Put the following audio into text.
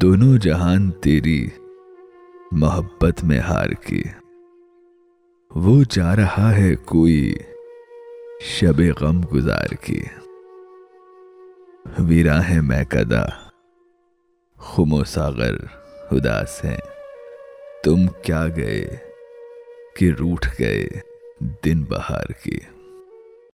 دونوں جہان تیری محبت میں ہار کے وہ جا رہا ہے کوئی شب غم گزار کے ویرا ہے میں کدا خم و ساغر، اداس ہیں۔ تم کیا گئے کہ روٹھ گئے دن بہار کے